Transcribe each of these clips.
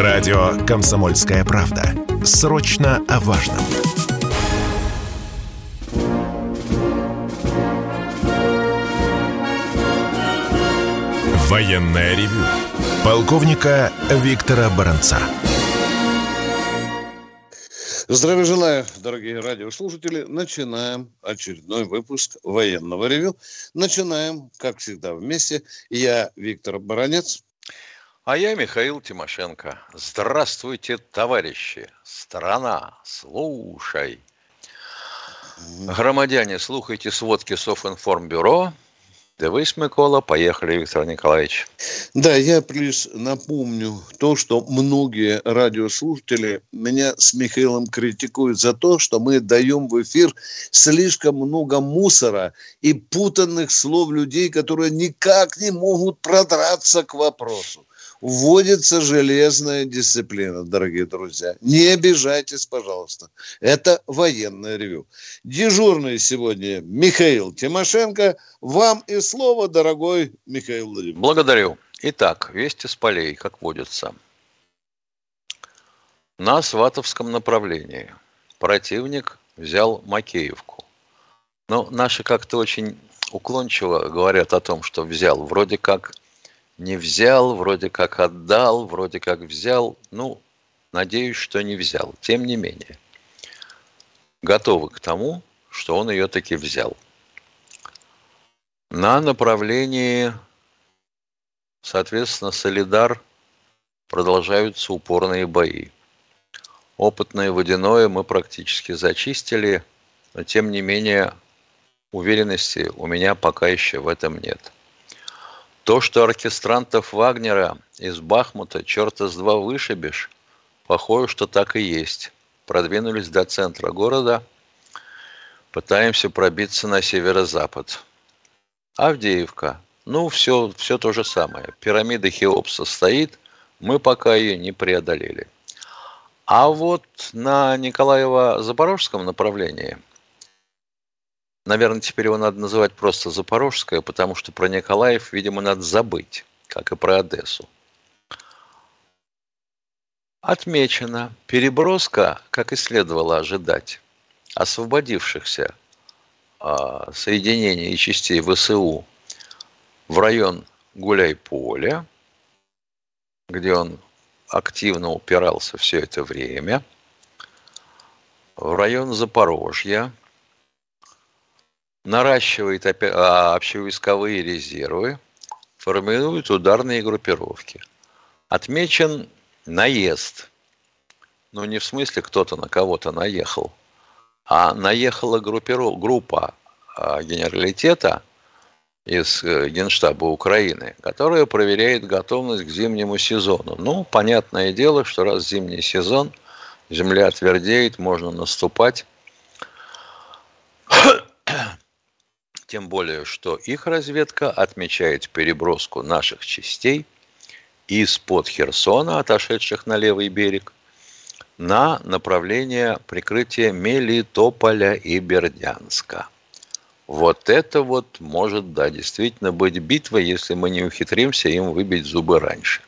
Радио «Комсомольская правда». Срочно о важном. Военное ревю. Полковника Виктора Баранца. Здравия желаю, дорогие радиослушатели. Начинаем очередной выпуск военного ревю. Начинаем, как всегда, вместе. Я Виктор Баранец. А я Михаил Тимошенко. Здравствуйте, товарищи. Страна, слушай. Громадяне, слухайте сводки Софинформбюро. Дивись, Микола. Поехали, Виктор Николаевич. Да, я лишь напомню то, что многие радиослушатели меня с Михаилом критикуют за то, что мы даем в эфир слишком много мусора и путанных слов людей, которые никак не могут продраться к вопросу вводится железная дисциплина, дорогие друзья. Не обижайтесь, пожалуйста. Это военное ревю. Дежурный сегодня Михаил Тимошенко. Вам и слово, дорогой Михаил Владимирович. Благодарю. Итак, вести с полей, как водится. На Сватовском направлении противник взял Макеевку. Но наши как-то очень уклончиво говорят о том, что взял. Вроде как не взял, вроде как отдал, вроде как взял. Ну, надеюсь, что не взял. Тем не менее, готовы к тому, что он ее таки взял. На направлении, соответственно, Солидар продолжаются упорные бои. Опытное водяное мы практически зачистили, но тем не менее уверенности у меня пока еще в этом нет – то, что оркестрантов Вагнера из Бахмута черта с два вышибешь, похоже, что так и есть. Продвинулись до центра города, пытаемся пробиться на северо-запад. Авдеевка. Ну, все, все то же самое. Пирамида Хеопса стоит, мы пока ее не преодолели. А вот на Николаево-Запорожском направлении – Наверное, теперь его надо называть просто Запорожское, потому что про Николаев, видимо, надо забыть, как и про Одессу. Отмечено переброска, как и следовало ожидать, освободившихся а, соединений и частей ВСУ в район Гуляй-Поля, где он активно упирался все это время, в район Запорожья, наращивает а, общевойсковые резервы, формирует ударные группировки. Отмечен наезд. Ну, не в смысле кто-то на кого-то наехал, а наехала группиров... группа а, генералитета из э, Генштаба Украины, которая проверяет готовность к зимнему сезону. Ну, понятное дело, что раз зимний сезон, земля твердеет, можно наступать. Тем более, что их разведка отмечает переброску наших частей из-под Херсона, отошедших на левый берег, на направление прикрытия Мелитополя и Бердянска. Вот это вот может, да, действительно быть битва, если мы не ухитримся им выбить зубы раньше.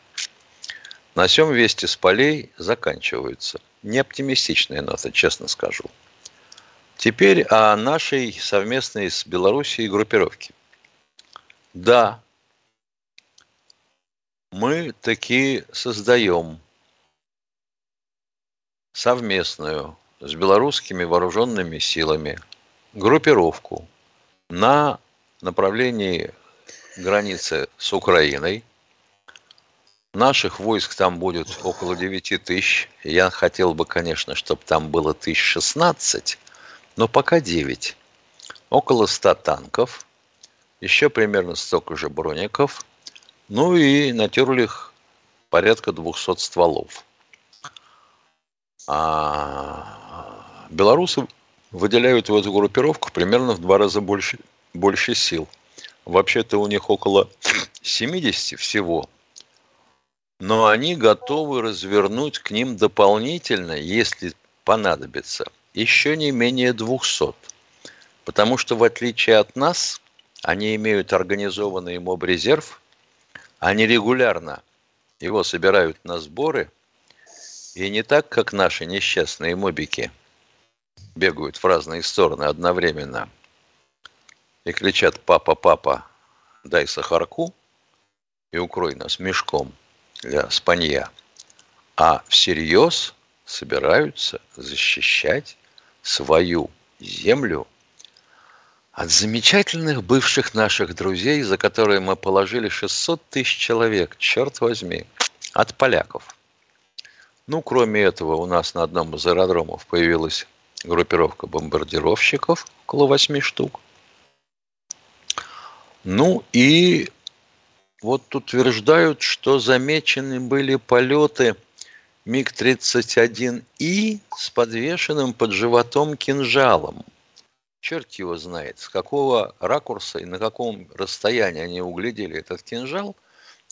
На всем вести с полей заканчиваются. Не оптимистичная нота, честно скажу. Теперь о нашей совместной с Белоруссией группировке. Да, мы таки создаем совместную с белорусскими вооруженными силами группировку на направлении границы с Украиной. Наших войск там будет около 9 тысяч. Я хотел бы, конечно, чтобы там было 1016, но пока 9. Около 100 танков, еще примерно столько же броников, ну и на Тюрлих порядка 200 стволов. А белорусы выделяют в эту группировку примерно в два раза больше, больше сил. Вообще-то у них около 70 всего. Но они готовы развернуть к ним дополнительно, если понадобится – еще не менее 200. Потому что в отличие от нас, они имеют организованный моб-резерв, они регулярно его собирают на сборы И не так, как наши несчастные мобики бегают в разные стороны одновременно и кричат «папа, папа, дай сахарку и укрой нас мешком для спанья», а всерьез собираются защищать свою землю от замечательных бывших наших друзей, за которые мы положили 600 тысяч человек, черт возьми, от поляков. Ну, кроме этого, у нас на одном из аэродромов появилась группировка бомбардировщиков, около 8 штук. Ну и вот утверждают, что замечены были полеты МиГ-31И с подвешенным под животом кинжалом – черт его знает, с какого ракурса и на каком расстоянии они углядели этот кинжал,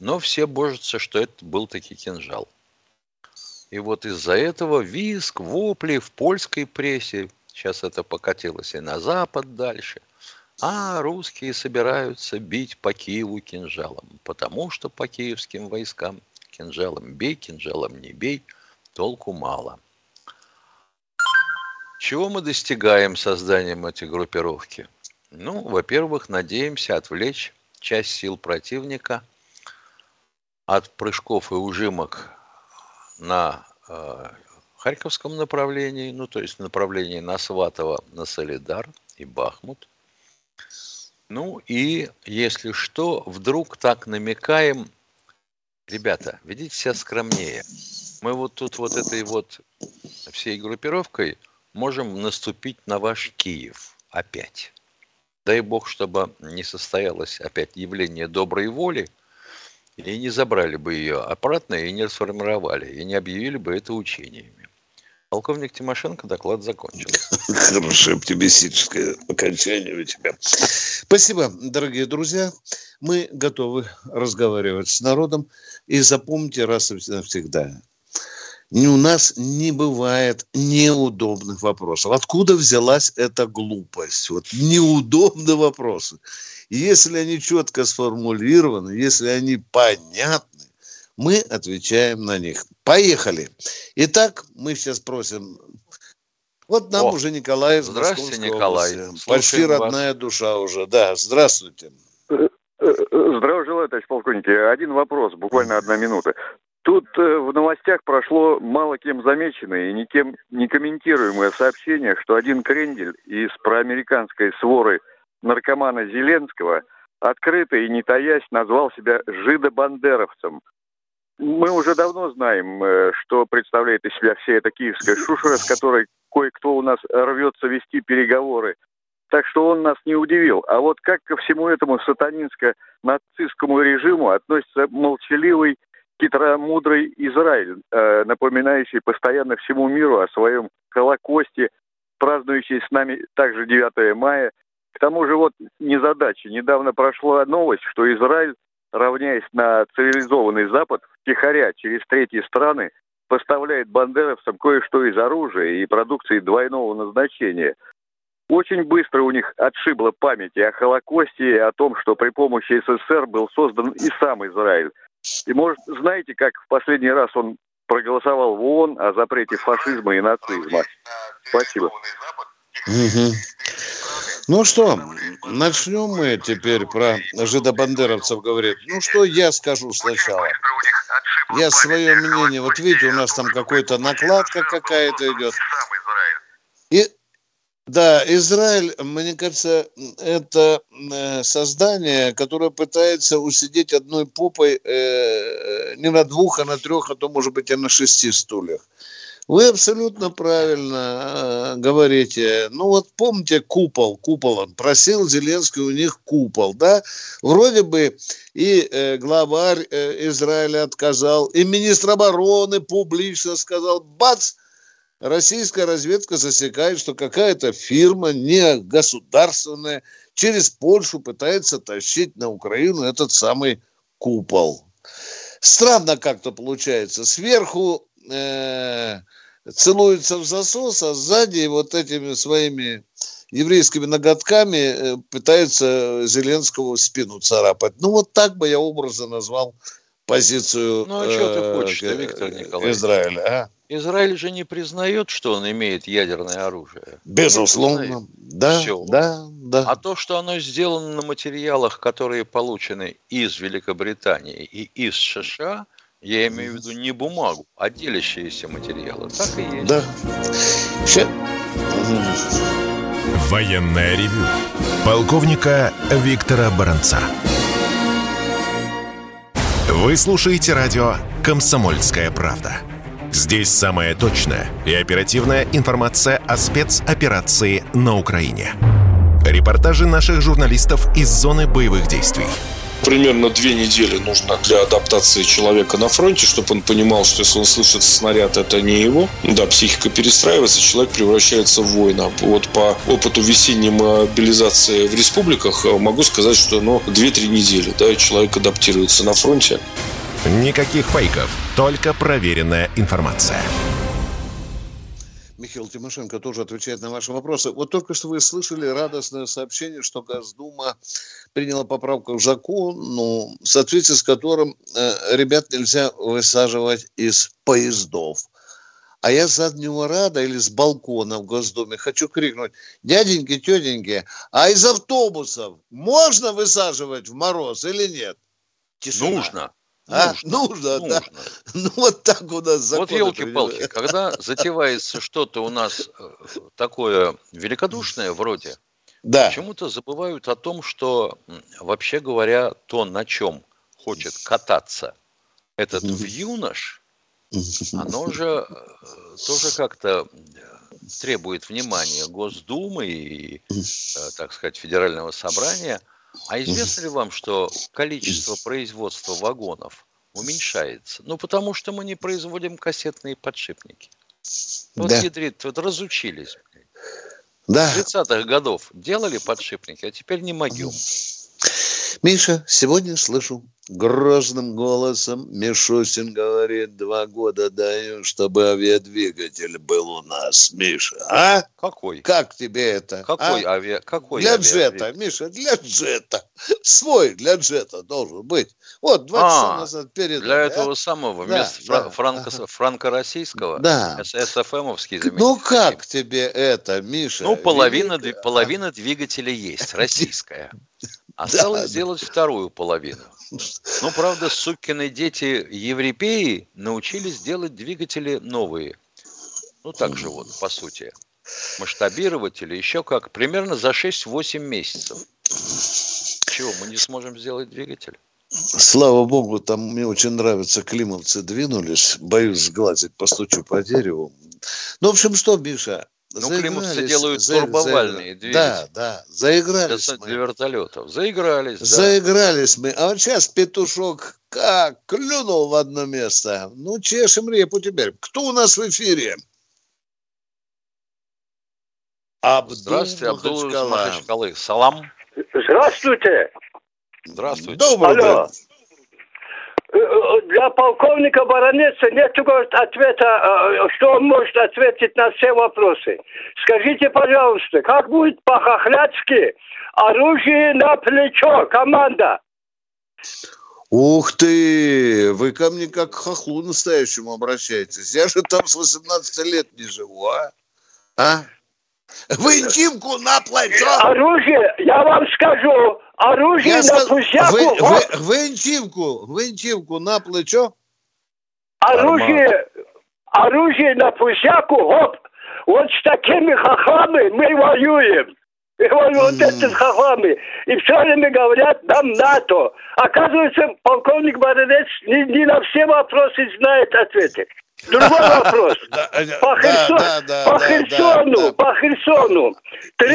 но все божатся, что это был таки кинжал. И вот из-за этого виск, вопли в польской прессе, сейчас это покатилось и на запад дальше, а русские собираются бить по Киеву кинжалом, потому что по киевским войскам кинжалом бей, кинжалом не бей, толку мало – чего мы достигаем созданием этой группировки? Ну, во-первых, надеемся отвлечь часть сил противника от прыжков и ужимок на э, Харьковском направлении, ну, то есть направлении на Сватово, на Солидар и Бахмут. Ну и, если что, вдруг так намекаем, ребята, ведите себя скромнее. Мы вот тут вот этой вот всей группировкой – можем наступить на ваш Киев опять. Дай бог, чтобы не состоялось опять явление доброй воли, и не забрали бы ее обратно, и не расформировали, и не объявили бы это учениями. Полковник Тимошенко доклад закончил. Хорошее оптимистическое окончание у тебя. Спасибо, дорогие друзья. Мы готовы разговаривать с народом. И запомните раз и навсегда, у нас не бывает неудобных вопросов. Откуда взялась эта глупость? Вот неудобные вопросы. если они четко сформулированы, если они понятны, мы отвечаем на них. Поехали. Итак, мы сейчас просим. Вот нам О, уже Николай Здравствуйте, Николай. Почти родная вас. душа уже. Да, здравствуйте. Э, э, э, здравия желаю, товарищ полковник. Один вопрос, буквально одна минута. Тут э, в новостях прошло мало кем замеченное и никем не комментируемое сообщение, что один крендель из проамериканской своры наркомана Зеленского открыто и не таясь назвал себя жидобандеровцем. Мы уже давно знаем, э, что представляет из себя вся эта киевская шушера, с которой кое-кто у нас рвется вести переговоры. Так что он нас не удивил. А вот как ко всему этому сатанинско-нацистскому режиму относится молчаливый хитромудрый Израиль, э, напоминающий постоянно всему миру о своем Холокосте, празднующий с нами также 9 мая. К тому же вот незадача. Недавно прошла новость, что Израиль, равняясь на цивилизованный Запад, втихаря через третьи страны поставляет бандеровцам кое-что из оружия и продукции двойного назначения. Очень быстро у них отшибла память и о Холокосте, и о том, что при помощи СССР был создан и сам Израиль. И, может, знаете, как в последний раз он проголосовал в ООН о запрете фашизма и нацизма? Спасибо. Угу. Ну что, начнем мы теперь про жидобандеровцев говорить. Ну что я скажу сначала? Я свое мнение, вот видите, у нас там какой-то накладка какая-то идет. И да, Израиль, мне кажется, это э, создание, которое пытается усидеть одной попой э, не на двух, а на трех, а то, может быть, и на шести стульях. Вы абсолютно правильно э, говорите. Ну вот помните купол, купол, он просил Зеленский у них купол, да? Вроде бы и э, главарь э, Израиля отказал, и министр обороны публично сказал, бац, российская разведка засекает, что какая-то фирма не государственная через Польшу пытается тащить на Украину этот самый купол. Странно как-то получается. Сверху э, целуется в засос, а сзади вот этими своими еврейскими ноготками э, пытается Зеленского спину царапать. Ну вот так бы я образно назвал позицию ну, а э, что ты хочешь, Виктор Николаевич? Израиля, а? Израиль же не признает, что он имеет ядерное оружие. Безусловно. Да, Все. да, да. А то, что оно сделано на материалах, которые получены из Великобритании и из США, я имею в виду не бумагу, а делящиеся материалы. Так и есть. Да. Все. Военная ревю. Полковника Виктора Баранца. Вы слушаете радио «Комсомольская правда». Здесь самая точная и оперативная информация о спецоперации на Украине. Репортажи наших журналистов из зоны боевых действий. Примерно две недели нужно для адаптации человека на фронте, чтобы он понимал, что если он слышит снаряд, это не его. Да, психика перестраивается, человек превращается в воина. Вот по опыту весенней мобилизации в республиках могу сказать, что ну, 2-3 недели да, человек адаптируется на фронте. Никаких фейков, только проверенная информация. Михаил Тимошенко тоже отвечает на ваши вопросы. Вот только что вы слышали радостное сообщение, что Госдума приняла поправку к закону, в соответствии с которым э, ребят нельзя высаживать из поездов. А я с заднего рада или с балкона в Госдуме хочу крикнуть, дяденьки, тетеньки, а из автобусов можно высаживать в мороз или нет? Тишина. Нужно. А? Нужно, нужно, да. Ну вот так у нас закон. Вот елки-палки, когда затевается что-то у нас э, такое великодушное вроде, да. почему-то забывают о том, что вообще говоря, то, на чем хочет кататься этот юнош, оно же э, тоже как-то э, требует внимания Госдумы и, так сказать, Федерального собрания – а известно ли вам, что количество производства вагонов уменьшается? Ну, потому что мы не производим кассетные подшипники. Вот, да. ядрит, вот разучились. Да. 30-х годов делали подшипники, а теперь не могем. Миша, сегодня слышу грозным голосом Мишусин говорит, два года даю, чтобы авиадвигатель был у нас, Миша. А? Какой? Как тебе это? Какой а? авиа? Какой для джета, Миша, для джета. Свой для джета должен быть. Вот, 20 а, назад перед. Для а? этого самого, да, вместо да, франко, ага. франко-российского, да. СФМовский Ну как тебе это, Миша? Ну, половина, Великая... половина двигателя есть, российская. Осталось да, сделать вторую половину. Ну, правда, сукины дети европеи научились делать двигатели новые. Ну, так же вот, по сути. Масштабировать или еще как. Примерно за 6-8 месяцев. Чего, мы не сможем сделать двигатель? Слава богу, там мне очень нравится, климовцы двинулись. Боюсь сглазить, постучу по дереву. Ну, в общем, что, Миша, ну, климовцы делают за, турбовальные за, двигатели. Да, да, заигрались для, мы. Для вертолетов. Заигрались, да. Заигрались мы. А вот сейчас петушок как клюнул в одно место. Ну, чешем репу теперь. Кто у нас в эфире? Абдул Здравствуйте, Абдул Махачкалы. Салам. Здравствуйте. Здравствуйте. Добрый Алло. день. Для полковника Баранеца нет ответа, э, что он может ответить на все вопросы. Скажите, пожалуйста, как будет по-хохляцки оружие на плечо, команда? Ух ты! Вы ко мне как к хохлу настоящему обращаетесь. Я же там с 18 лет не живу, а? А? Интимку на плечо! Оружие, я вам скажу, оружие я на пусяку. Вы, вы, интимку, вы интимку на плечо? Оружие, оружие на пусяку, хоп. Вот с такими хохлами мы воюем. И вот, вот эти хохлами. И все время говорят, нам НАТО. Оказывается, полковник Баранец не, не на все вопросы знает ответы. Другой вопрос. По, Херсону, по Херсону.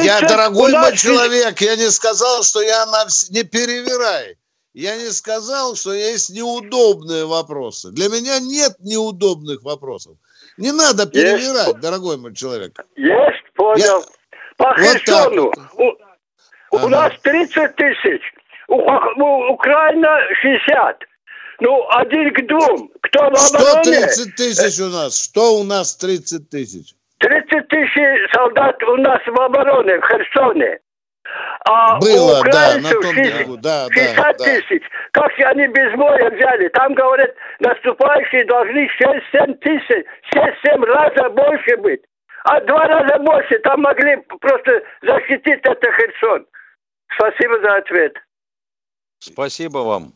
Я, дорогой мой человек, я не сказал, что я на... Не перевирай. Я не сказал, что есть неудобные вопросы. Для меня нет неудобных вопросов. Не надо перевирать, есть. дорогой мой человек. Есть, понял. Я... По вот Херсону. У, ага. у нас 30 тысяч. У, у Украина 60. Ну, один к двум. Кто в обороне? 30 тысяч у нас. Что у нас 30 тысяч? 30 тысяч солдат у нас в обороне, в Херсоне. А Было, у да, на украинцев том шесть- берегу, да, да, 60 да. тысяч. Как же они без моря взяли? Там, говорят, наступающие должны 6-7 тысяч, 6-7 раза больше быть. А два раза больше там могли просто защитить это Херсон. Спасибо за ответ. Спасибо вам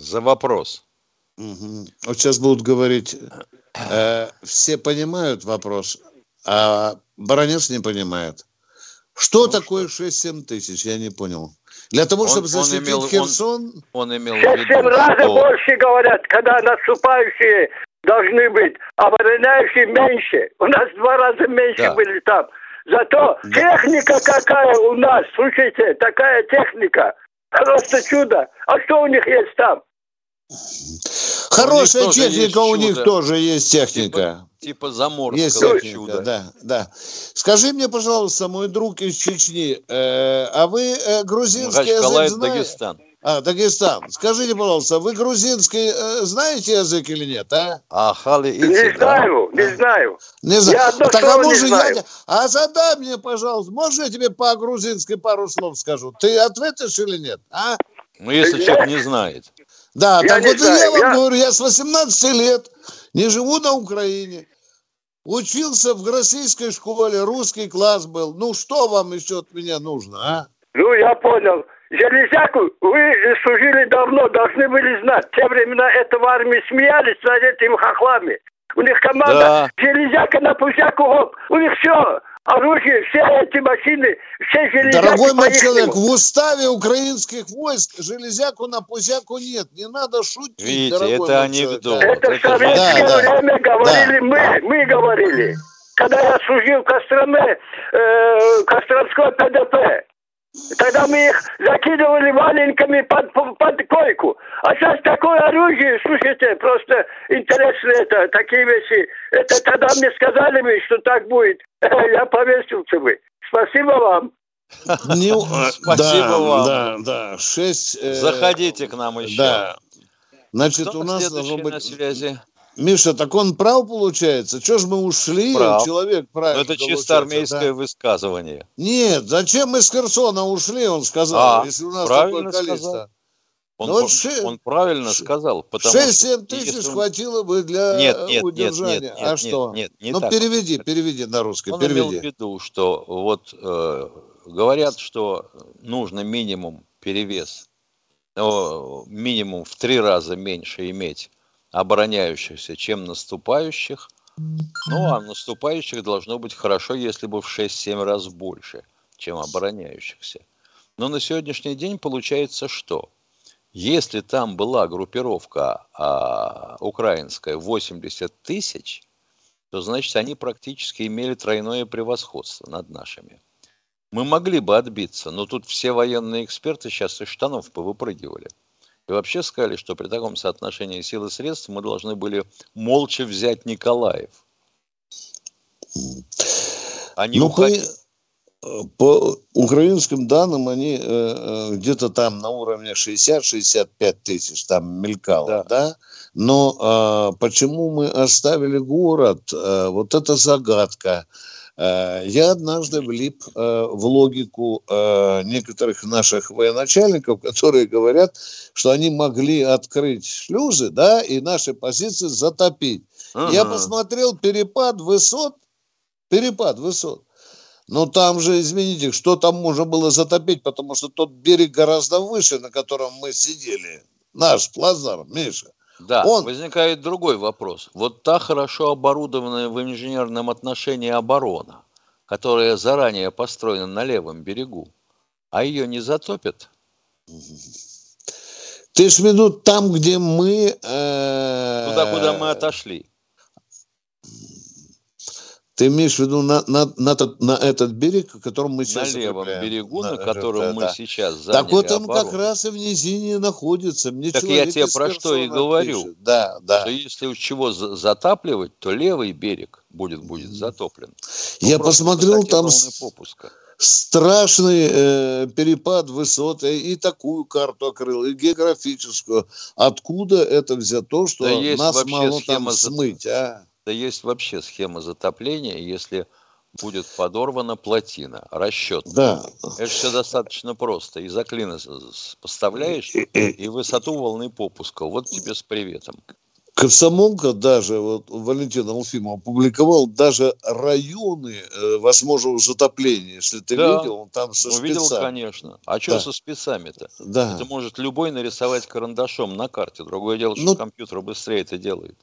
за вопрос. Мгм. Вот сейчас будут говорить, э, все понимают вопрос, а Баранец не понимает. Что такое 6-7 тысяч, я не понял. Для того, Он- чтобы он защитить имел- он- Херсон, Он имел в 6-7 виду, раза что больше говорят, когда наступающие должны быть, а обороняющие меньше. У нас два раза меньше Да. были там. Зато техника какая у нас, слушайте, такая техника. Просто чудо. А что у них есть там? Хорошая есть техника, у них чудо. тоже есть техника. типа Есть заморского техника, чуда. да, да. Скажи мне, пожалуйста, мой друг из Чечни, э, а вы э, грузинский язык Махачкала знаете? Дагестан. А, Дагестан. Скажите, пожалуйста, вы грузинский э, знаете язык или нет, а? А хали Не ити, да? знаю, не знаю. Не знаю. Я так а не знаю. я... А задай мне, пожалуйста, можно я тебе по-грузински пару слов скажу? Ты ответишь или нет, а? Ну, если человек не знает. Да, Я так вот и знаю, я вам я- говорю, я с 18 лет не живу на Украине. Учился в российской школе, русский класс был. Ну, что вам еще от меня нужно, а? Ну, я понял. Железяку вы служили давно, должны были знать. В те времена это в армии смеялись над этими хохлами. У них команда Да. железяка на пузяку, хоп. У них все, оружие, все эти машины, все железяки Дорогой мой человек, в уставе украинских войск железяку на пузяку нет. Не надо шутить, Видите, дорогой это анекдот. человек, а. Это в Это советское да, да. время говорили Да. мы, мы говорили. Когда я служил в Костроме, э, Костромской ПДП, тогда мы их закидывали валенками под, под койку. А сейчас такое оружие, слушайте, просто интересно это, такие вещи. Это тогда мне сказали бы, что так будет. Я повесился бы. Спасибо вам. Не- а, Спасибо да, вам. Да, да, шесть... э, Заходите к нам еще. Да. Значит, Кто у нас должно на быть... связи? Миша, так он прав получается? Чего ж мы ушли? Прав. Человек Ну, правильно это чисто армейское да? высказывание. Нет, зачем мы с Херсона ушли, он сказал, А, если у нас такое количество. Он, Ну, вот ше- он правильно сказал. потому что 6-7 тысяч если хватило бы для Нет, э, нет, нет, удержания. нет, а нет, что? нет, не ну, так. переведи, переведи на русский, Он имел в переведи. виду, что вот э, говорят, что нужно минимум перевес, ну, минимум в три раза меньше иметь обороняющихся, чем наступающих. Ну, а наступающих должно быть хорошо, если бы в 6-7 раз больше, чем обороняющихся. Но на сегодняшний день получается что? Если там была группировка а, украинская 80 тысяч, то значит они практически имели тройное превосходство над нашими. Мы могли бы отбиться, но тут все военные эксперты сейчас из штанов повыпрыгивали. И вообще сказали, что при таком соотношении сил и средств мы должны были молча взять Николаев. А не ну, по, уходить. э, по украинским данным, они э, э, где-то там на уровне 60-65 тысяч там мелькало, да? Да. Но э, почему мы оставили город, э, вот это загадка. Э, Я однажды влип э, в логику э, некоторых наших военачальников, которые говорят, что они могли открыть шлюзы, да, и наши позиции затопить. Я Ага. посмотрел перепад высот, перепад высот. Но там же, извините, что там можно было затопить, потому что тот берег гораздо выше, на котором мы сидели. Наш плацдарм, Миша. Да, Он- возникает другой вопрос. Вот та хорошо оборудованная в инженерном отношении оборона, которая заранее построена на левом берегу, а ее не затопят? Ты ж в виду там, где мы... э, Туда, куда мы отошли. Ты имеешь в виду на, на, на, тот- на этот берег, к которому мы На сейчас левом укрепляем? берегу, на да, котором мы да. сейчас заняли Так вот он оборону. как раз и в низине находится. Мне Так я тебе про что и говорю. пишет. Да, да. Что если чего за- затапливать, то левый берег будет, будет затоплен. Ну, Я посмотрел, там попуска. страшный э, перепад высот. И, и такую карту окрыл, и географическую. Откуда это взято, что Да нас мало там смыть, а? Да есть вообще схема затопления, если будет подорвана плотина. Расчет. Да. Это все достаточно просто. Из клина поставляешь и высоту волны попуска. Вот тебе с приветом. Комсомолка даже, вот Валентин Алфимов опубликовал даже районы э, возможного затопления. Если ты да. видел, там со ну, видел, конечно. А что да. со спецами-то? Да. Это может любой нарисовать карандашом на карте. Другое дело, что ну, компьютер быстрее это делает.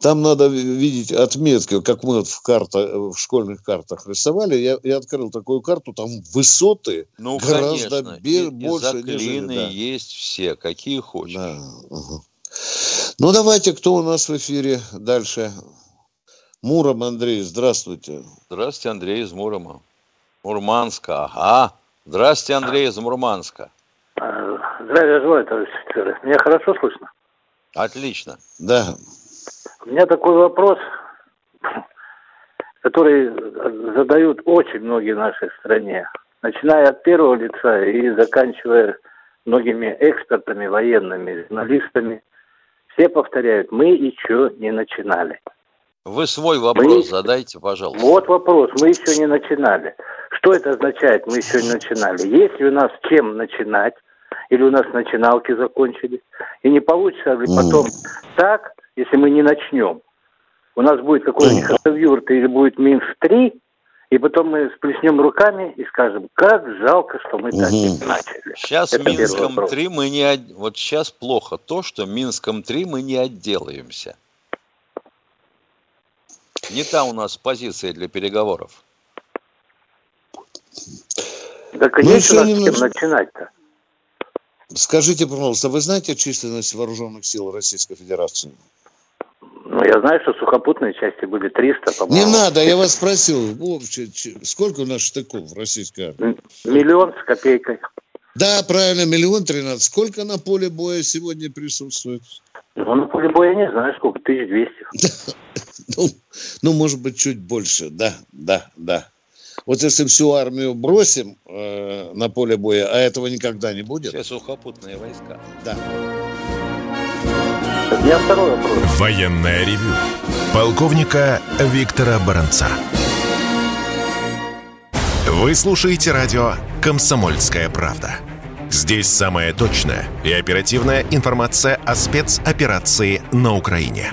Там надо видеть отметки, как мы вот в, картах, в школьных картах рисовали. Я, я открыл такую карту, там высоты ну, гораздо конечно. И, больше. И нежели, да. есть все, какие хочешь. Да. Угу. Ну, давайте, кто у нас в эфире дальше? Муром Андрей, здравствуйте. Здравствуйте, Андрей из Мурома. Мурманска, ага. Здравствуйте, Андрей из Мурманска. Здравия желаю, товарищ офицеры. Меня хорошо слышно? Отлично. Да. У меня такой вопрос, который задают очень многие в нашей стране. Начиная от первого лица и заканчивая многими экспертами, военными, журналистами – все повторяют, мы еще не начинали. Вы свой вопрос мы... задайте, пожалуйста. Вот вопрос, мы еще не начинали. Что это означает, мы еще не начинали? Есть ли у нас чем начинать? Или у нас начиналки закончились? И не получится ли потом mm. так, если мы не начнем? У нас будет какой-нибудь. Хасавюрт или будет Минск-3, и потом мы сплеснем руками и скажем, как жалко, что мы так не начали. Сейчас Это Минском 3 мы не... Вот сейчас плохо то, что Минском 3 мы не отделаемся. Не та у нас позиция для переговоров. Да, конечно, ну, немножко... начинать-то. Скажите, пожалуйста, вы знаете численность вооруженных сил Российской Федерации? Ну, я знаю, что сухопутные части были 300, по-моему. Не надо, я вас спросил, сколько у нас штыков в российской армии? Миллион с копейкой. Да, правильно, миллион тринадцать. Сколько на поле боя сегодня присутствует? Ну, на поле боя не знаю, сколько, 1200. ну, ну, может быть, чуть больше, да, да, да. Вот если всю армию бросим э, на поле боя, а этого никогда не будет. Все сухопутные войска. Да. Меня второй вопрос. Военное ревю. Полковника Виктора Баранца. Вы слушаете радио «Комсомольская правда». Здесь самая точная и оперативная информация о спецоперации на Украине.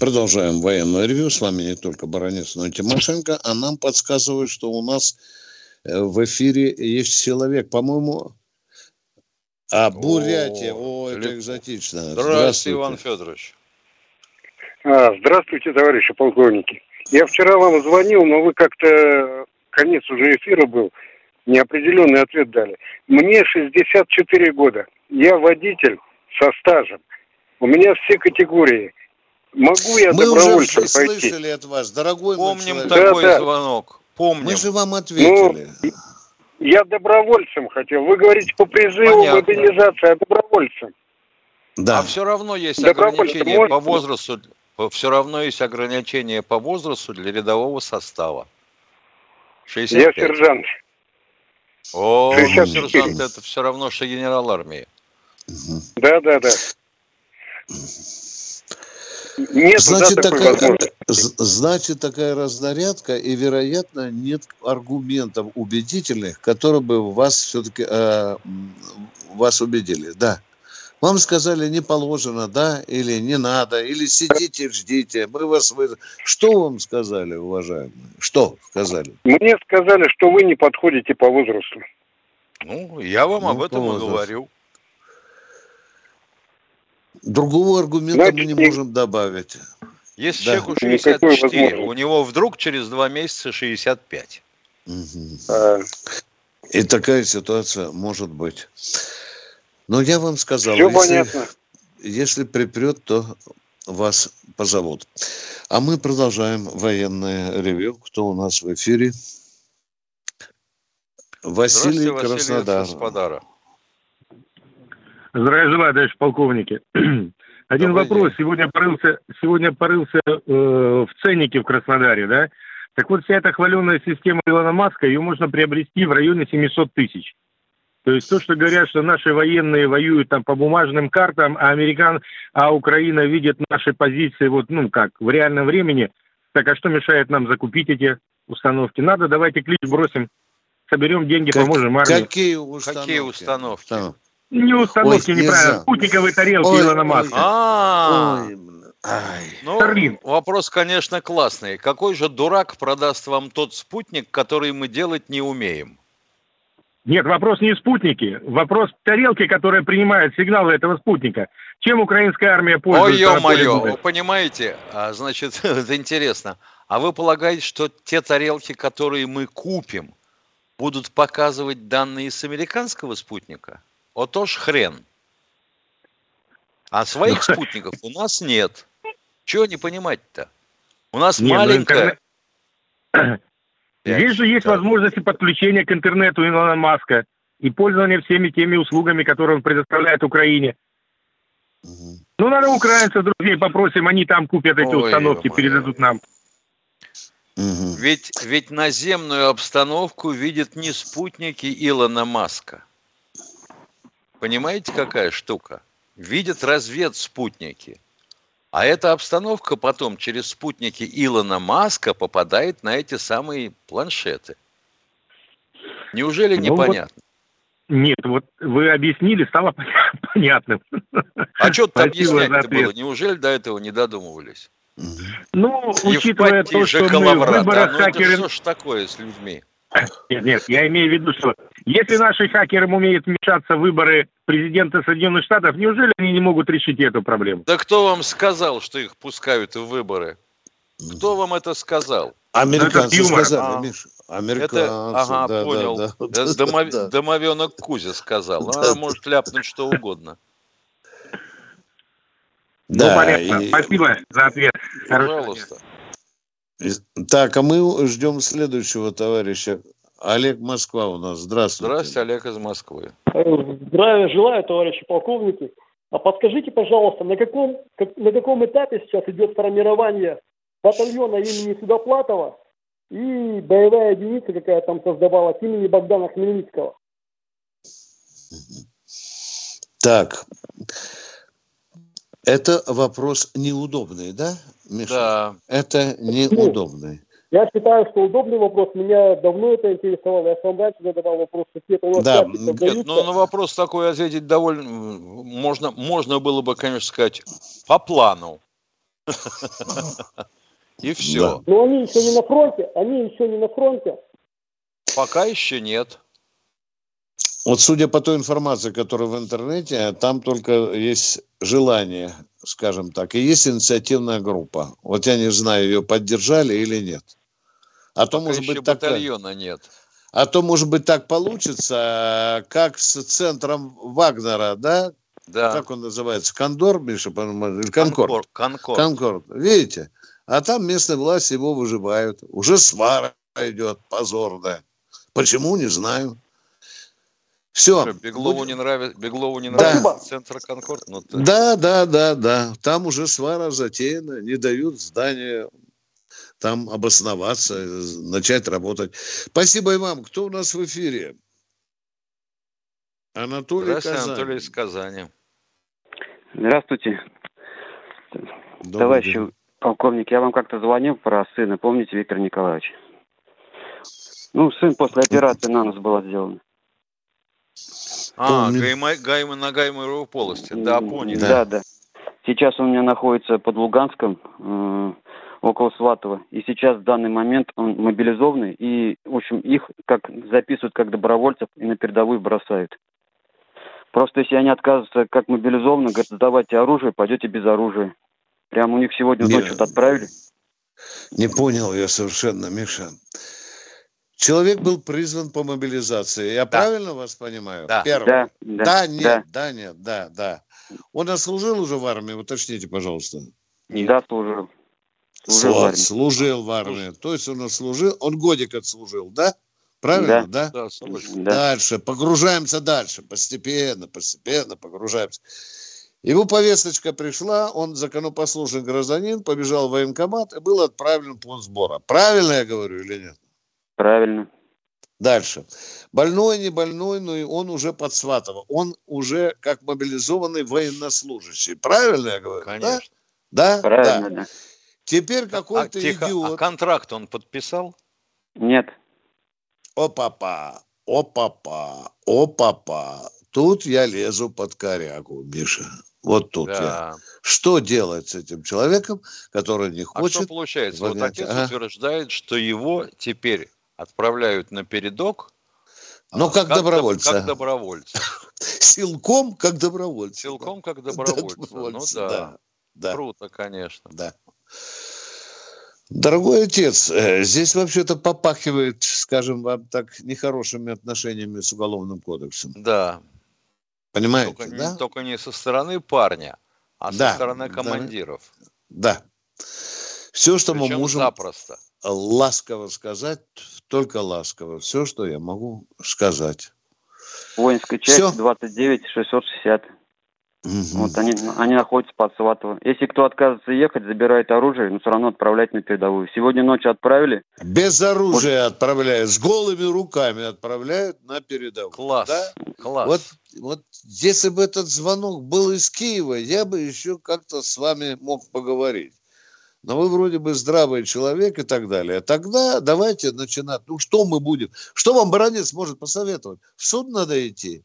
Продолжаем военное ревю. С вами не только Баранец, но и Тимошенко. А нам подсказывают, что у нас э, в эфире есть человек, по-моему, а Бурятия. О, О это экзотично. Здравствуйте, Здравствуйте, Иван Федорович. А, здравствуйте, товарищи полковники. Я вчера вам звонил, но вы как-то конец уже эфира был, неопределенный ответ дали. Мне 64 года. Я водитель со стажем. У меня все категории – Могу я Мы добровольцем уже пойти? слышали от вас, дорогой Помним мой такой да, звонок. Помним. Мы же вам ответили. Ну, я добровольцем хотел. Вы говорите по призыву, Понятно. мобилизация, а добровольцем. Да. А все равно есть ограничения может... по возрасту. Все равно есть ограничения по возрасту для рядового состава. 65. Я сержант. О, 64. сержант это все равно, что генерал армии. Да, да, да. Нет, значит, да, такая, значит, такая разнарядка, и, вероятно, нет аргументов убедительных, которые бы вас все-таки э, вас убедили. Да. Вам сказали, не положено, да, или не надо, или сидите, ждите. Мы вас вы... Что вам сказали, уважаемые? Что сказали? Мне сказали, что вы не подходите по возрасту. Ну, я вам ну, об этом и говорю. Другого аргумента Значит, мы не можем добавить. Если да. человеку 64, у него вдруг через два месяца 65. Угу. А... И такая ситуация может быть. Но я вам сказал, Все если, понятно. если припрет, то вас позовут. А мы продолжаем военное ревю. Кто у нас в эфире? Василий Василий Краснодар. Краснодара. Здравия желаю, товарищ полковники. Один Добрый вопрос. день. Сегодня порылся, сегодня порылся э, в ценнике в Краснодаре, да? Так вот, вся эта хваленая система Илона Маска, ее можно приобрести в районе 700 тысяч. То есть то, что говорят, что наши военные воюют там по бумажным картам, а американ, а Украина видит наши позиции вот, ну как, в реальном времени, так а что мешает нам закупить эти установки? Надо, давайте клич бросим, соберем деньги, Как- поможем армии. Какие установки? Какие установки? Там. Не установки, Ой, неправильно, нельзя. спутниковые тарелки Ой, Илона ой. Маска. А, Ой, ну, Starlink. вопрос, конечно, классный. Какой же дурак продаст вам тот спутник, который мы делать не умеем? Нет, вопрос не спутники. Вопрос тарелки, которая принимает сигналы этого спутника. Чем украинская армия Ой, пользуется? на поле ё-моё, вы понимаете, а, значит, это интересно. А вы полагаете, что те тарелки, которые мы купим, будут показывать данные с американского спутника? Ото ж хрен. А своих спутников у нас нет. Чего не понимать-то? У нас Не, ну, маленькая... интернет- Здесь же есть возможности подключения к интернету Илона Маска и пользования всеми теми услугами, которые он предоставляет Украине. Мгм. Ну, надо украинцев, друзей попросим, они там купят эти Ой, установки, ё-моё. передадут нам. Мгм. Ведь, ведь наземную обстановку видят не спутники Илона Маска. Понимаете, какая штука? Видят разведспутники. А эта обстановка потом через спутники Илона Маска попадает на эти самые планшеты. Неужели Ну вот. непонятно? Нет, вот вы объяснили, стало понятным. А что тут Спасибо за объяснять-то ответ. было? Неужели до этого не додумывались? Ну, учитывая Евпатий то, что мы в выборах ну это хакеры... что ж такое с людьми? Нет, нет, я имею в виду, что если наши хакеры умеют вмешаться в выборы президента Соединенных Штатов, неужели они не могут решить эту проблему? Да кто вам сказал, что их пускают в выборы? Кто вам это сказал? Американцы юмор. сказали, А. Миша. Американцы. Это, ага, да, да, понял. да, Это да, домо- да. Домовенок Кузя сказал. Да, Она да. может ляпнуть что угодно. ну, понятно. и- Спасибо за ответ. Пожалуйста. и- Так, а мы ждем следующего товарища. Олег Москва у нас. Здравствуйте. Здравствуйте, Олег из Москвы. Здравия желаю, товарищи полковники. А подскажите, пожалуйста, на каком, как- на каком этапе сейчас идет формирование батальона имени Судоплатова и боевая единица, какая там создавалась, имени Богдана Хмельницкого? Так, это вопрос неудобный, да, Миша? Да. Это неудобный. Я считаю, что удобный вопрос. Меня давно это интересовало. Я сам раньше задавал вопрос, какие-то у нас Да. Нет, ну на вопрос такой ответить довольно... Можно, можно было бы, конечно, сказать, по плану. И все. Но они еще не на фронте. Они еще не на фронте. Пока еще нет. Вот судя по той информации, которая в интернете, там только есть желание, скажем так, и есть инициативная группа. Вот я не знаю, ее поддержали или нет. А то, Пока может быть, так, батальона нет. а то, может быть, так получится, как с центром Вагнера, да? Да. Как он называется? Кондор, Миша, или Конкорд? Конкорд. Конкорд. Видите? А там местные власти его выживают. Уже свара идет позорная. Почему, не знаю. Все. Что, Беглову не нравится, Беглову не Да. нравится центр Конкорд? Ну, ты- Да, да, да, да. Там уже свара затеяна, не дают здания там обосноваться, начать работать. Спасибо и вам. Кто у нас в эфире? Анатолий Здравствуйте, Казань. Анатолий из Казани. Здравствуйте, Добрый товарищи день. полковник. Я вам как-то звонил про сына, помните, Виктор Николаевич? Ну, сын после операции на нос была сделана. А, Помню. гайма, гайма, на гайморовой полости. Да, понял. Да, да. Сейчас он у меня находится под Луганском, э, около Сватова. И сейчас в данный момент он мобилизованный. И, в общем, их как записывают как добровольцев и на передовую бросают. Просто если они отказываются как мобилизованные, говорят, сдавайте оружие, пойдете без оружия. Прямо у них сегодня ночью отправили. Не понял я совершенно, Миша. Человек был призван по мобилизации. Я правильно вас понимаю? Да. Первое. Да, да, нет, да. да, нет, да, да. Он отслужил уже в армии, уточните, пожалуйста. Да, служил. Служил в Служил, армии. служил в армии. То есть он отслужил, он годик отслужил, да? Правильно, да? Да, слышно. Да. Дальше, погружаемся дальше, постепенно, постепенно погружаемся. Ему повесточка пришла, он законопослушный гражданин, побежал в военкомат и был отправлен в пункт сбора. Правильно я говорю или нет? Правильно. Дальше. Больной, не больной, но и он уже под Сватово. Он уже как мобилизованный военнослужащий. Правильно я говорю? Конечно. Да? Да? Правильно, Да. да. Теперь А, какой-то тихо, а идиот. контракт он подписал? Нет. О-папа, о-папа, о-папа. Тут я лезу под корягу, Миша. Вот тут я. Да. Что делать с этим человеком, который не А что хочет? получается? Вот отец Ага. утверждает, что его теперь отправляют на передок. Ну, а, как доб- добровольца. Как добровольца. Силком, как добровольца. Силком как Да, добровольца. Ну да. да. Да. Круто, конечно. Да. Дорогой отец, э, здесь вообще-то попахивает, скажем вам так, нехорошими отношениями с Уголовным кодексом. Да. Понимаете, Только, не- да? только не со стороны парня, а Да, со стороны да. командиров. Да. Все, что мы Причем можем запросто. ласково сказать, только ласково. Все, что я могу сказать. Воинская часть Всё. 29 660. Мгм. Вот они, они находятся под Сватово. Если кто отказывается ехать, забирает оружие, но все равно отправлять на передовую. Сегодня ночью отправили. Без оружия отправляют, с голыми руками отправляют на передовую. Класс. Да? Класс. Вот, вот если бы этот звонок был из Киева, я бы еще как-то с вами мог поговорить. Но вы вроде бы здравый человек и так далее. Тогда давайте начинать. Ну что мы будем? Что вам баронец может посоветовать? В суд надо идти.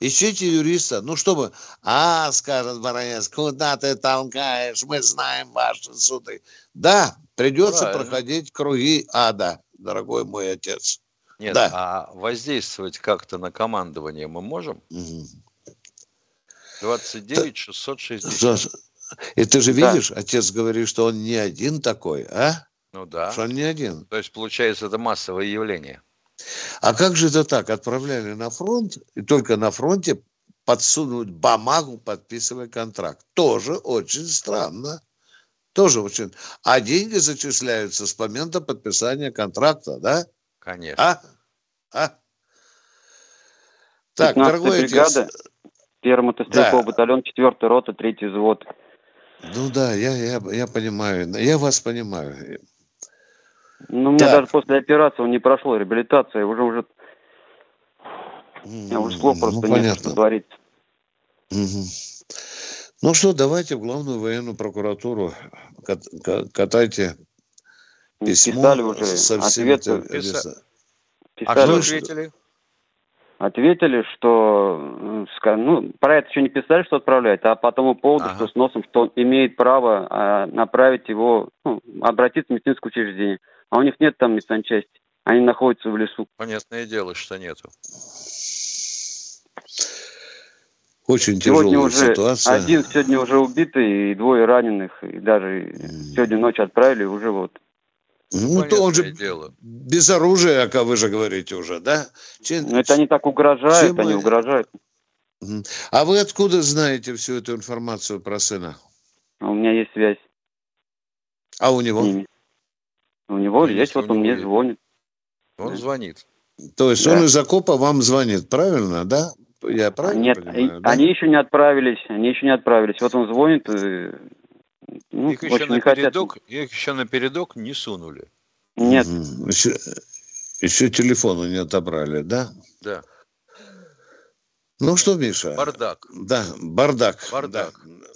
Ищите юриста. Ну что вы? А, скажет баронец, куда ты толкаешь? Мы знаем ваши суды. Да, придется Правильно. проходить круги ада, дорогой мой отец. Нет, да. а воздействовать как-то на командование мы можем? Мгм. 29 660. И ты же Да. видишь, отец говорит, что он не один такой, а? Ну да. Что он не один. То есть, получается, это массовое явление. А как же это так? Отправляли на фронт, и только на фронте подсунуть бумагу, подписывая контракт. Тоже очень странно. Тоже очень. А деньги зачисляются с момента подписания контракта, да? Конечно. А? А? Так, 15-я дорогой бригада, отец. первый мотострелковый Да. батальон, 4 рота, 3 взвод. Ну да, я, я, я понимаю. Я вас понимаю. Ну, у меня даже после операции он не прошло, реабилитация, уже уже, меня уже слов Ну, просто нет, понятно. что творить. Мгм. Ну что, давайте в главную военную прокуратуру кат- ка- катайте письмо Писали уже, со всеми ответ, этими- Писа- А писали, что Ну, что- ответили? Ответили, что, ну, про это еще не писали, что отправляют, а по тому поводу, Ага. что с носом, что он имеет право а, направить его, ну, обратиться в медицинское учреждение. А у них нет там медсанчасти, они находятся в лесу. Понятное дело, что нету. Очень Сегодня тяжелая уже ситуация. один сегодня уже убитый, и двое раненых, и даже сегодня ночью отправили уже вот. Ну, то он же дело. без оружия, как вы же говорите уже, да? Чем- Ну, это они так угрожают, чем они угрожают. А вы откуда знаете всю эту информацию про сына? А у меня есть связь А у с него? ними. У него есть, если вот он мне есть. звонит. Он Да. звонит. То есть Да. он из окопа вам звонит, правильно, да? Я правильно Нет, понимаю? и- да? они еще не отправились, они еще не отправились. Вот он звонит, э, ну, их еще на не хотят. передок, их еще на передок не сунули. Нет. Еще, еще телефону не отобрали, да? Да. Ну что, Миша? Бардак. Да, бардак. Бардак. да.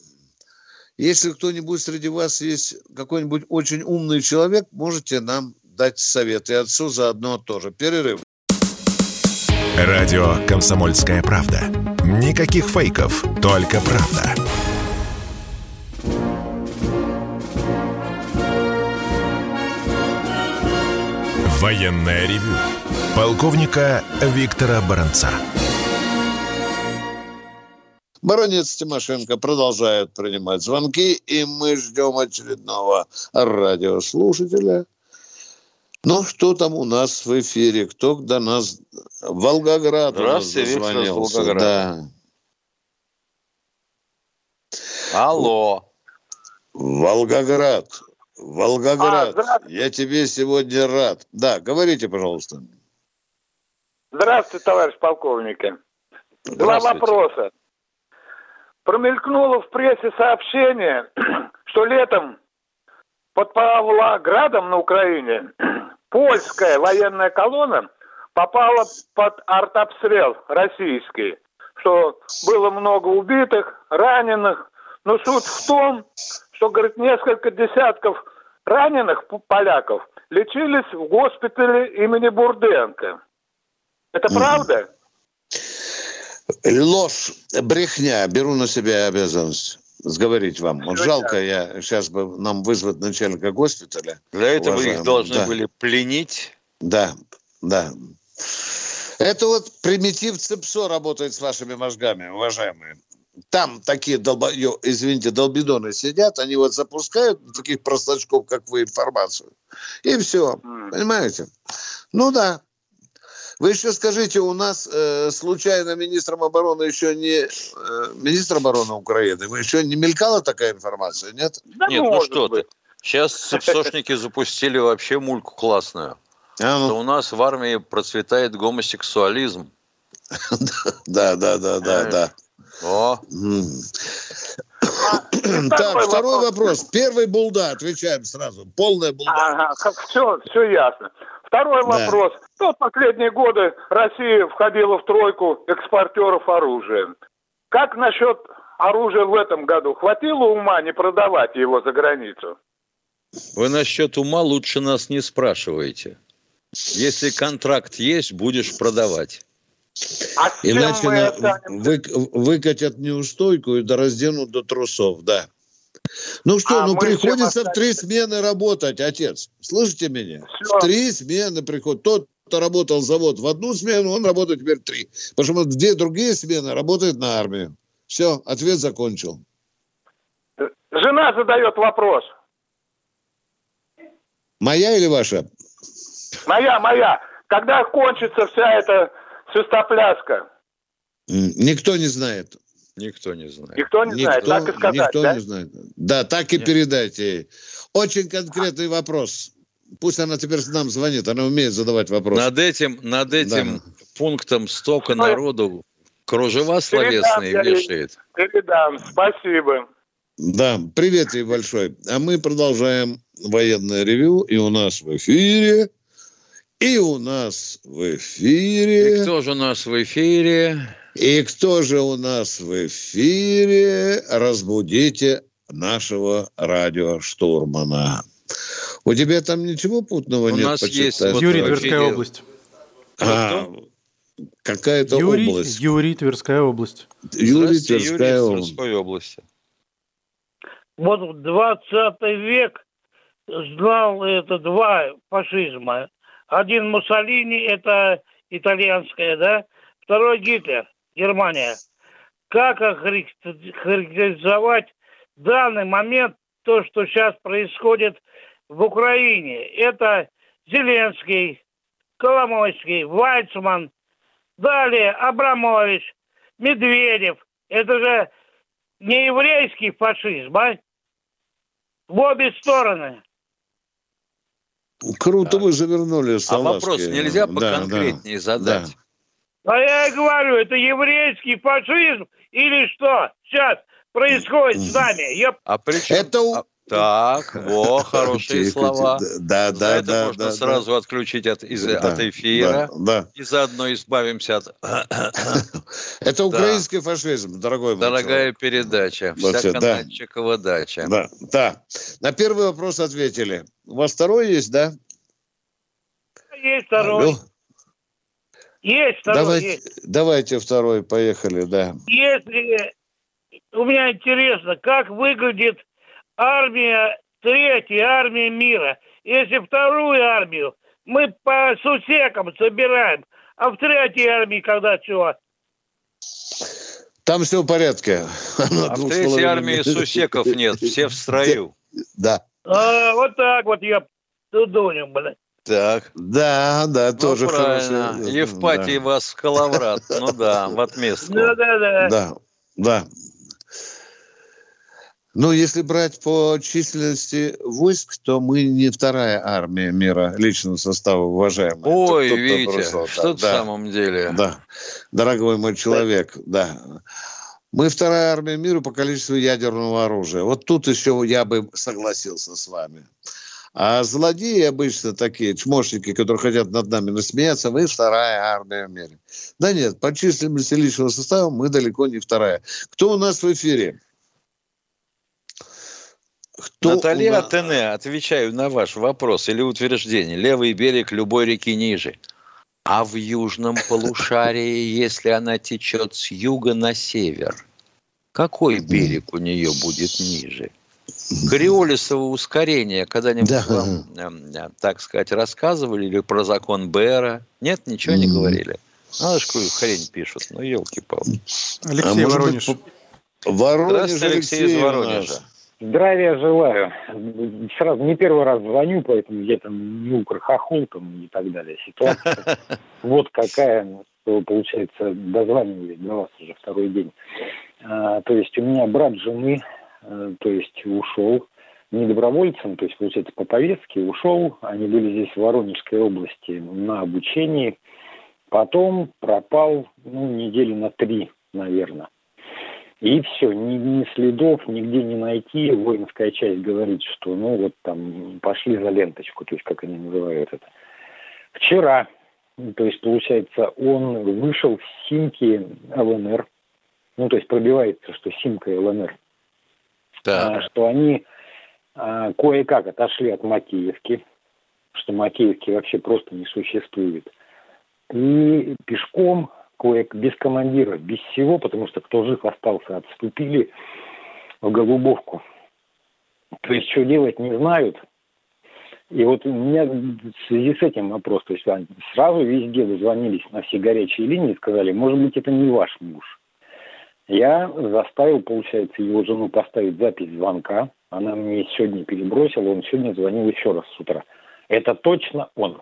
Если кто-нибудь среди вас есть какой-нибудь очень умный человек, можете нам дать совет. И отцу заодно тоже. Перерыв. Радио «Комсомольская правда». Никаких фейков, только правда. Военное ревю. Полковника Виктора Баранца. Баронец Тимошенко продолжает принимать звонки, и мы ждем очередного радиослушателя. Ну, что там у нас в эфире? Кто до нас? Волгоград Здравствуйте, Виктор из. Волгограда. Да. Алло. Волгоград. Волгоград. А. Я тебе сегодня рад. Да, говорите, пожалуйста. Здравствуйте, товарищ полковник. Два вопроса. Промелькнуло в прессе сообщение, что летом под Павлоградом на Украине польская военная колонна попала под артобстрел российский, что было много убитых, раненых. Но суть в том, что, говорит, несколько десятков раненых поляков лечились в госпитале имени Бурденко. Это правда? Ложь, брехня. Беру на себя обязанность сговорить вам. Вот жалко, я сейчас бы нам вызвать начальника госпиталя. Для этого их Уважаемый, должны да. были пленить. Да, да. Это вот примитив ЦЕПСО работает с вашими мозгами, уважаемые. Там такие, долбо... извините, долбидоны сидят, они вот запускают таких простачков, как вы, информацию. И все, понимаете? Ну да. Вы еще скажите, у нас э, случайно министром обороны еще не... э, министр обороны Украины, вы еще не мелькала такая информация, нет? Нет, ну что ты. Сейчас цепсошники запустили вообще мульку классную. А, ну. Что у нас в армии процветает гомосексуализм. Да, да, да, да, да. О, М. Так, второй вопрос. Первый булда, отвечаем сразу. Полная булда. Ага, все, все ясно. Второй Да. вопрос. Ну, в последние годы Россия входила в тройку экспортеров оружия. Как насчет оружия в этом году? Хватило ума не продавать его за границу? вы насчет ума лучше нас не спрашивайте. Если контракт есть, будешь продавать. А Иначе на- останемся? вы- выкатят неустойку и разденут до трусов, да. Ну что, А ну приходится в три смены работать, отец. Слышите меня? Всё. В три смены приходит. Тот, кто работал завод в одну смену, он работает теперь три. Потому что две другие смены работают на армию. Все, ответ закончил. Жена задает вопрос. Моя или ваша? Моя, моя. Когда кончится вся эта свистопляска? Никто не знает. Никто не знает. Никто не знает. Никто, Так и сказать, никто да? не знает. Да, так и передайте ей. Очень конкретный вопрос. Пусть она теперь нам звонит, она умеет задавать вопросы. Над этим, над этим пунктом столько Ну, народу кружева словесные я ей. вешает. Передам. Спасибо. Да, привет ей большой. А мы продолжаем военное ревю. И у нас в эфире, и у нас в эфире. И кто же у нас в эфире? И кто же у нас в эфире? Разбудите нашего радиоштурмана. У тебя там ничего путного У нет? нас есть почитать? вот Юрий, Тверская область. А, какая-то Юрий, область. Юрий, Тверская область. Юрий, Тверская область. Тверской области. Вот в 20 век знал это два фашизма. Один Муссолини, это итальянская, да? Второй Гитлер, Германия. Как охарактер- характеризовать в данный момент то, что сейчас происходит в Украине? Это Зеленский, Коломойский, Вальцман, далее Абрамович, Медведев. Это же не еврейский фашизм, а? В обе стороны. Круто вы завернули А салазки. вопрос нельзя Да, поконкретнее да, задать? А я и говорю, это еврейский фашизм или что сейчас происходит с нами? Я... А при чем- Это у- а- Так, во, хорошие слова. Да, За да, это да. можно да, сразу отключить от, из- Да, от эфира. Да, да. И заодно избавимся от... Это украинский фашизм, дорогой мой Дорогая передача. Вся это, да. Канадчикова дача. Да, да. На первый вопрос ответили. У вас второй есть, да? Есть второй. Алло. Есть второй, Давайте, есть. давайте второй, поехали, да. Если у меня интересно, как выглядит армия, третья армия мира. Если вторую армию мы по сусекам собираем, а в третьей армии когда чего? Там все в порядке. А в третьей армии сусеков нет, все в строю. Да. А, вот так вот я тудуню, блядь. Так. Да, да, Ну, тоже правильно. хорошо. Евпатий вас в Калаврат. Ну да, в отместку. Да-да-да. Да, да. Ну, если брать по численности войск, то мы не вторая армия мира личного состава, уважаемый. Ой, Витя, что в да, самом деле? Да, дорогой мой человек, да. Мы вторая армия мира по количеству ядерного оружия. Вот тут еще я бы согласился с вами. А злодеи обычно такие, чмошники, которые хотят над нами насмеяться, мы вторая армия в мире. Да нет, по численности личного состава мы далеко не вторая. Кто у нас в эфире? Кто Наталья нас... Тене, отвечаю на ваш вопрос или утверждение. Левый берег любой реки ниже. А в южном полушарии, если она течет с юга на север, какой берег у нее будет ниже? Кориолисово ускорение когда-нибудь да. вам, э, так сказать, рассказывали или про закон Бера? Нет, ничего не говорили. Надо же, какую хрень пишут. Ну, елки-палки. Алексей а Воронеж. Быть, Воронеж Здравствуйте, Алексей, Алексей из Воронежа. Здравия желаю. Сразу не первый раз звоню, поэтому я там не укрохохол там и так далее. Ситуация вот какая, что получается, дозваниваюсь до вас уже второй день. А, то есть у меня брат жены, а, то есть ушел не добровольцем, то есть, получается, по повестке ушел. Они были здесь в Воронежской области на обучении. Потом пропал, ну, недели на три, наверное. И все, ни, ни следов нигде не найти. Воинская часть говорит, что ну вот там пошли за ленточку, то есть как они называют это. Вчера, то есть получается, он вышел с симки ЛНР, ну то есть пробивается, что симка ЛНР, да. а, что они а, кое-как отошли от Макеевки, что Макеевки вообще просто не существует. И пешком кое без командира, без всего, потому что кто жив остался, отступили в Голубовку. То есть, что делать, не знают. И вот у меня в связи с этим вопрос, то есть сразу везде дозвонились на все горячие линии и сказали, может быть, это не ваш муж. Я заставил, получается, его жену поставить запись звонка. Она мне сегодня перебросила, он сегодня звонил еще раз с утра. Это точно он.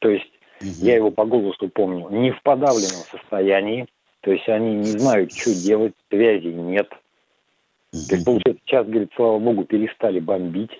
То есть угу. я его по голосу помню, не в подавленном состоянии, то есть они не знают, что делать, связи нет. Угу. То есть, получается, сейчас, говорит, слава богу, перестали бомбить.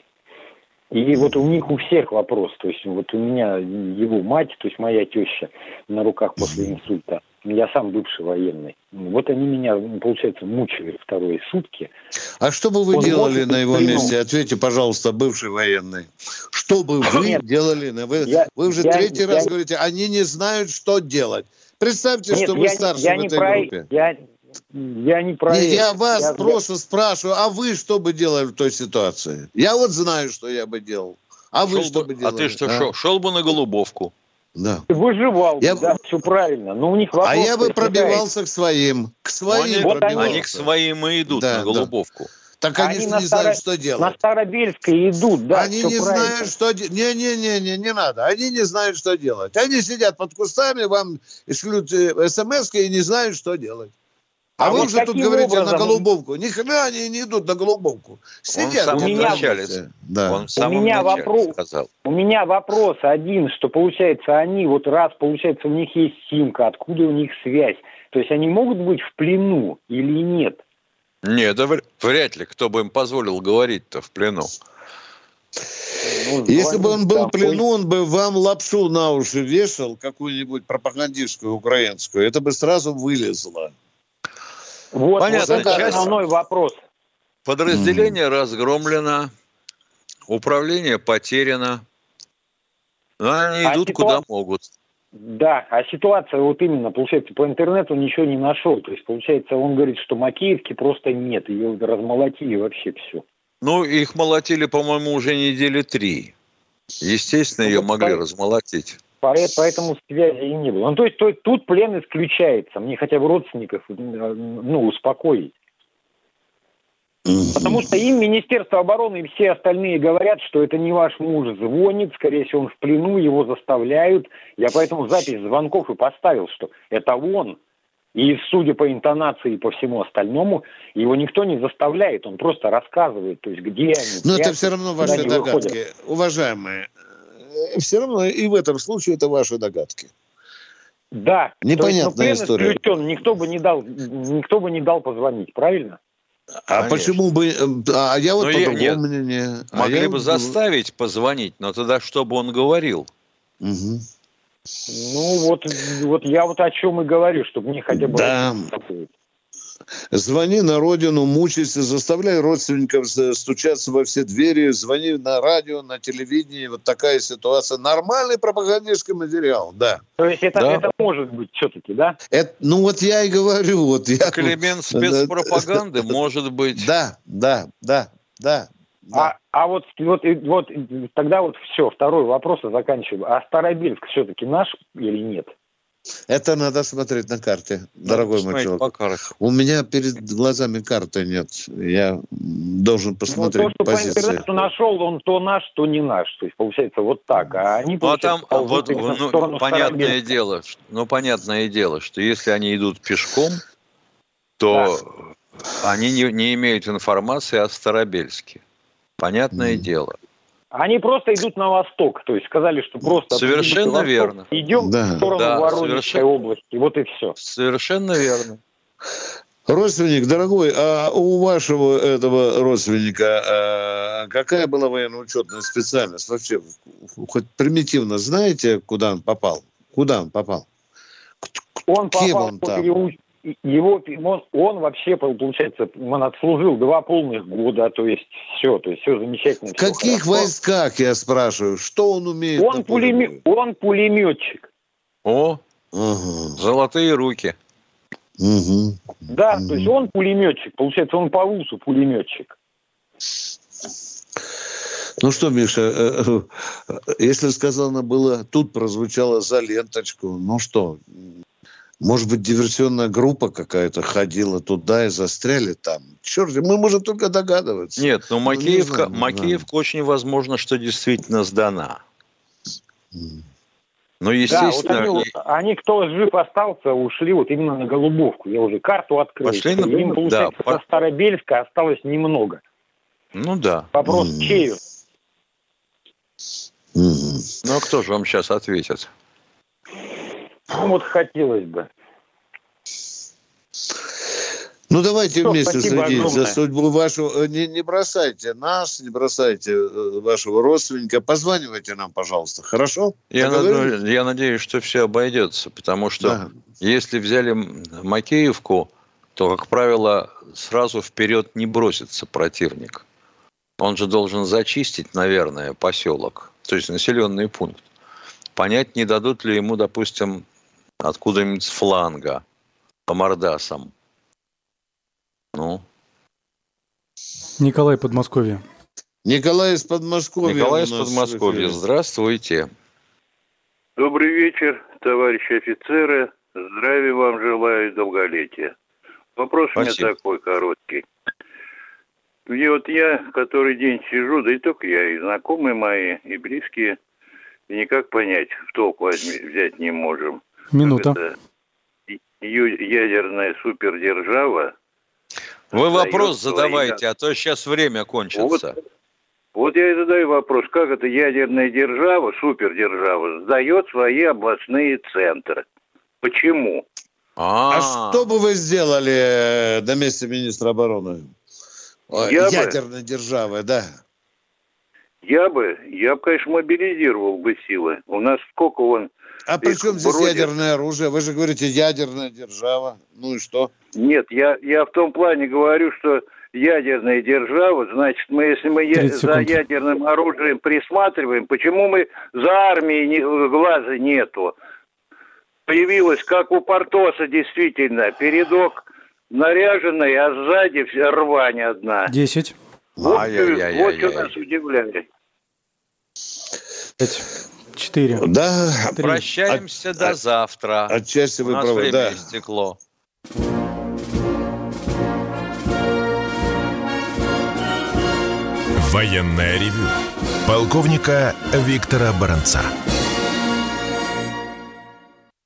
И вот у них у всех вопрос, то есть вот у меня его мать, то есть моя теща на руках после инсульта, я сам бывший военный. Вот они меня, получается, мучили вторые сутки. А что бы вы Он делали на его месте? Ответьте, пожалуйста, бывший военный. Что бы вы Нет, делали? Вы, я, вы уже я, третий я, раз я, говорите, они не знают, что делать. Представьте, Нет, что вы старше я в этой про, группе. Я, я не про не, Я вас я, просто я... спрашиваю, а вы что бы делали в той ситуации? Я вот знаю, что я бы делал. А вы шел что бы, бы делали? А ты что, а? шел, шел бы на Голубовку? Да. Выживал, я... да, все правильно. Но у них а я бы пробивался к своим. К своим они, вот они к своим и идут да, на Голубовку. Да. Так они, они не знают, что делать. На Старобельской идут, да. Они не правильно. знают, что делать. Не-не-не, не надо. Они не знают, что делать. Они сидят под кустами, вам шлют э, смс и не знают, что делать. А, а вы вот уже тут говорите образом... на Голубовку. Ни хрена они не идут на Голубовку. Сидят. Он в самом начале, да. Он в самом у меня вопрос, сказал. У меня вопрос один, что получается они, вот раз получается у них есть симка, откуда у них связь? То есть они могут быть в плену или нет? Нет, да вряд ли. Кто бы им позволил говорить-то в плену? Ну, Если бы он был в плену, он бы вам лапшу на уши вешал, какую-нибудь пропагандистскую украинскую. Это бы сразу вылезло. Вот, Понятно, вот это часть... основной вопрос. Подразделение mm. разгромлено, управление потеряно. Но они а идут ситуация... куда могут. Да, а ситуация вот именно, получается, по интернету ничего не нашел. То есть, получается, он говорит, что Макеевки просто нет, ее размолотили вообще все. Ну, их молотили, по-моему, уже недели три. Естественно, ну, ее могли так... размолотить. Поэтому связи и не было. Ну, то есть, то тут плен исключается. Мне хотя бы родственников ну, успокоить. Потому что им Министерство обороны и все остальные говорят, что это не ваш муж звонит, скорее всего, он в плену, его заставляют. Я поэтому запись звонков и поставил, что это он. И судя по интонации и по всему остальному, его никто не заставляет, он просто рассказывает, то есть где они. Но это все равно ваши догадки, выходят. уважаемые. Э, все равно и в этом случае это ваши догадки. Да. Непонятная есть, ну, история. Исключен, никто бы не дал, никто бы не дал позвонить, правильно? А Конечно. почему бы... э, А я вот Ну, по другому мнению. А Могли я бы заставить позвонить, но тогда что бы он говорил? Мгм. Ну, вот, вот я вот о чем и говорю, чтобы мне хотя бы... Да. Звони на родину, мучайся, заставляй родственников стучаться во все двери, звони на радио, на телевидении. Вот такая ситуация. Нормальный пропагандистский материал, да. То есть это, Да. это может быть все-таки, да? Это, ну вот я и говорю, вот я... Как элемент спецпропаганды может быть. Да, да, да, да. А, а вот, вот, вот тогда вот все, второй вопрос и заканчиваем. А Старобельск все-таки наш или нет? Это надо смотреть на карте, дорогой мой человек. по. У меня перед глазами карты нет. Я должен Ну, посмотреть то, что по позиции. интернету нашел, он то наш, то не наш. То есть получается вот так. А они Ну, а там вот ну, сторону понятное Старобельска. дело, что- ну понятное дело, что если они идут пешком, то они не, не имеют информации о Старобельске. Понятное дело. Они просто идут на восток. То есть сказали, что просто... Совершенно восток, верно. Идем Да. в сторону Да, Воронежской совершенно- области. Вот и все. Совершенно верно. Родственник, дорогой, а у вашего этого родственника а, какая была военно-учетная специальность? Вообще, хоть примитивно знаете, куда он попал? Куда он попал? Он Кем попал он по там? переуч- Его, он, он вообще, получается, он отслужил два полных года, то есть все, то есть все замечательно. В всё каких хорошо. войсках, я спрашиваю? Что он умеет? Он, на поле боя? пулеме- он пулеметчик. О, Ага. золотые руки. Мгм. Да, то есть он пулеметчик, получается, он по ВУСу пулеметчик. Ну что, Миша, э, э, если сказано было, тут прозвучало за ленточку, ну что, может быть, диверсионная группа какая-то ходила туда и застряли там? Черт, мы можем только догадываться. Нет, но не Макеевка, знаю, не Макеевка очень возможно, что действительно сдана. Ну, Да, вот естественно, они, они, кто жив остался, ушли вот именно на Голубовку. Я уже карту открыл. Пошли на- Им, да, получается, по- со Старобельска осталось немного. ну да. Вопрос чею. Ну, а кто же вам сейчас ответит? Ну, вот хотелось бы. Ну давайте Что, вместе следить за огромное. судьбу вашу. Э, Не, не бросайте нас, не бросайте э, вашего родственника. Позванивайте нам, пожалуйста, хорошо? Я, над- я надеюсь, что все обойдется, потому что Да. если взяли Макеевку, то, как правило, сразу вперед не бросится противник. Он же должен зачистить, наверное, поселок, то есть населенный пункт. Понять, не дадут ли ему, допустим, откуда-нибудь с фланга, по мордасам. Ну, Николай Подмосковье. Николай из Подмосковья. Николай у из Подмосковья, здравствуйте. Добрый вечер, товарищи офицеры. Здравия вам желаю и долголетия. Вопрос у Спасибо. меня такой короткий. И вот я который день сижу, да и только я, и знакомые мои, и близкие, и никак понять, в толк возьми- взять не можем. Минута. Это ядерная супердержава. Вы вопрос задавайте, а то сейчас время кончится. Вот я и задаю вопрос, как это ядерная держава, супердержава, сдает свои областные центры? Почему? А что бы вы сделали э, на месте министра обороны? Я бы- Ядерной державы, да. Я бы, я бы, конечно, мобилизировал бы силы. У нас сколько он... А при чем здесь бродит? ядерное оружие? Вы же говорите ядерная держава. Ну и что? Нет, я, я в том плане говорю, что ядерная держава, значит, мы, если мы я- 30 за ядерным оружием присматриваем, почему мы за армией не- глаза нету? Появилась, как у Портоса, действительно, передок наряженный, а сзади вся рвань одна. 10. Вот, вот что нас удивляет. 5. 4. Да. Прощаемся до завтра. Отчасти У вы нас правы, время да. истекло. Военное ревю полковника Виктора Баранца.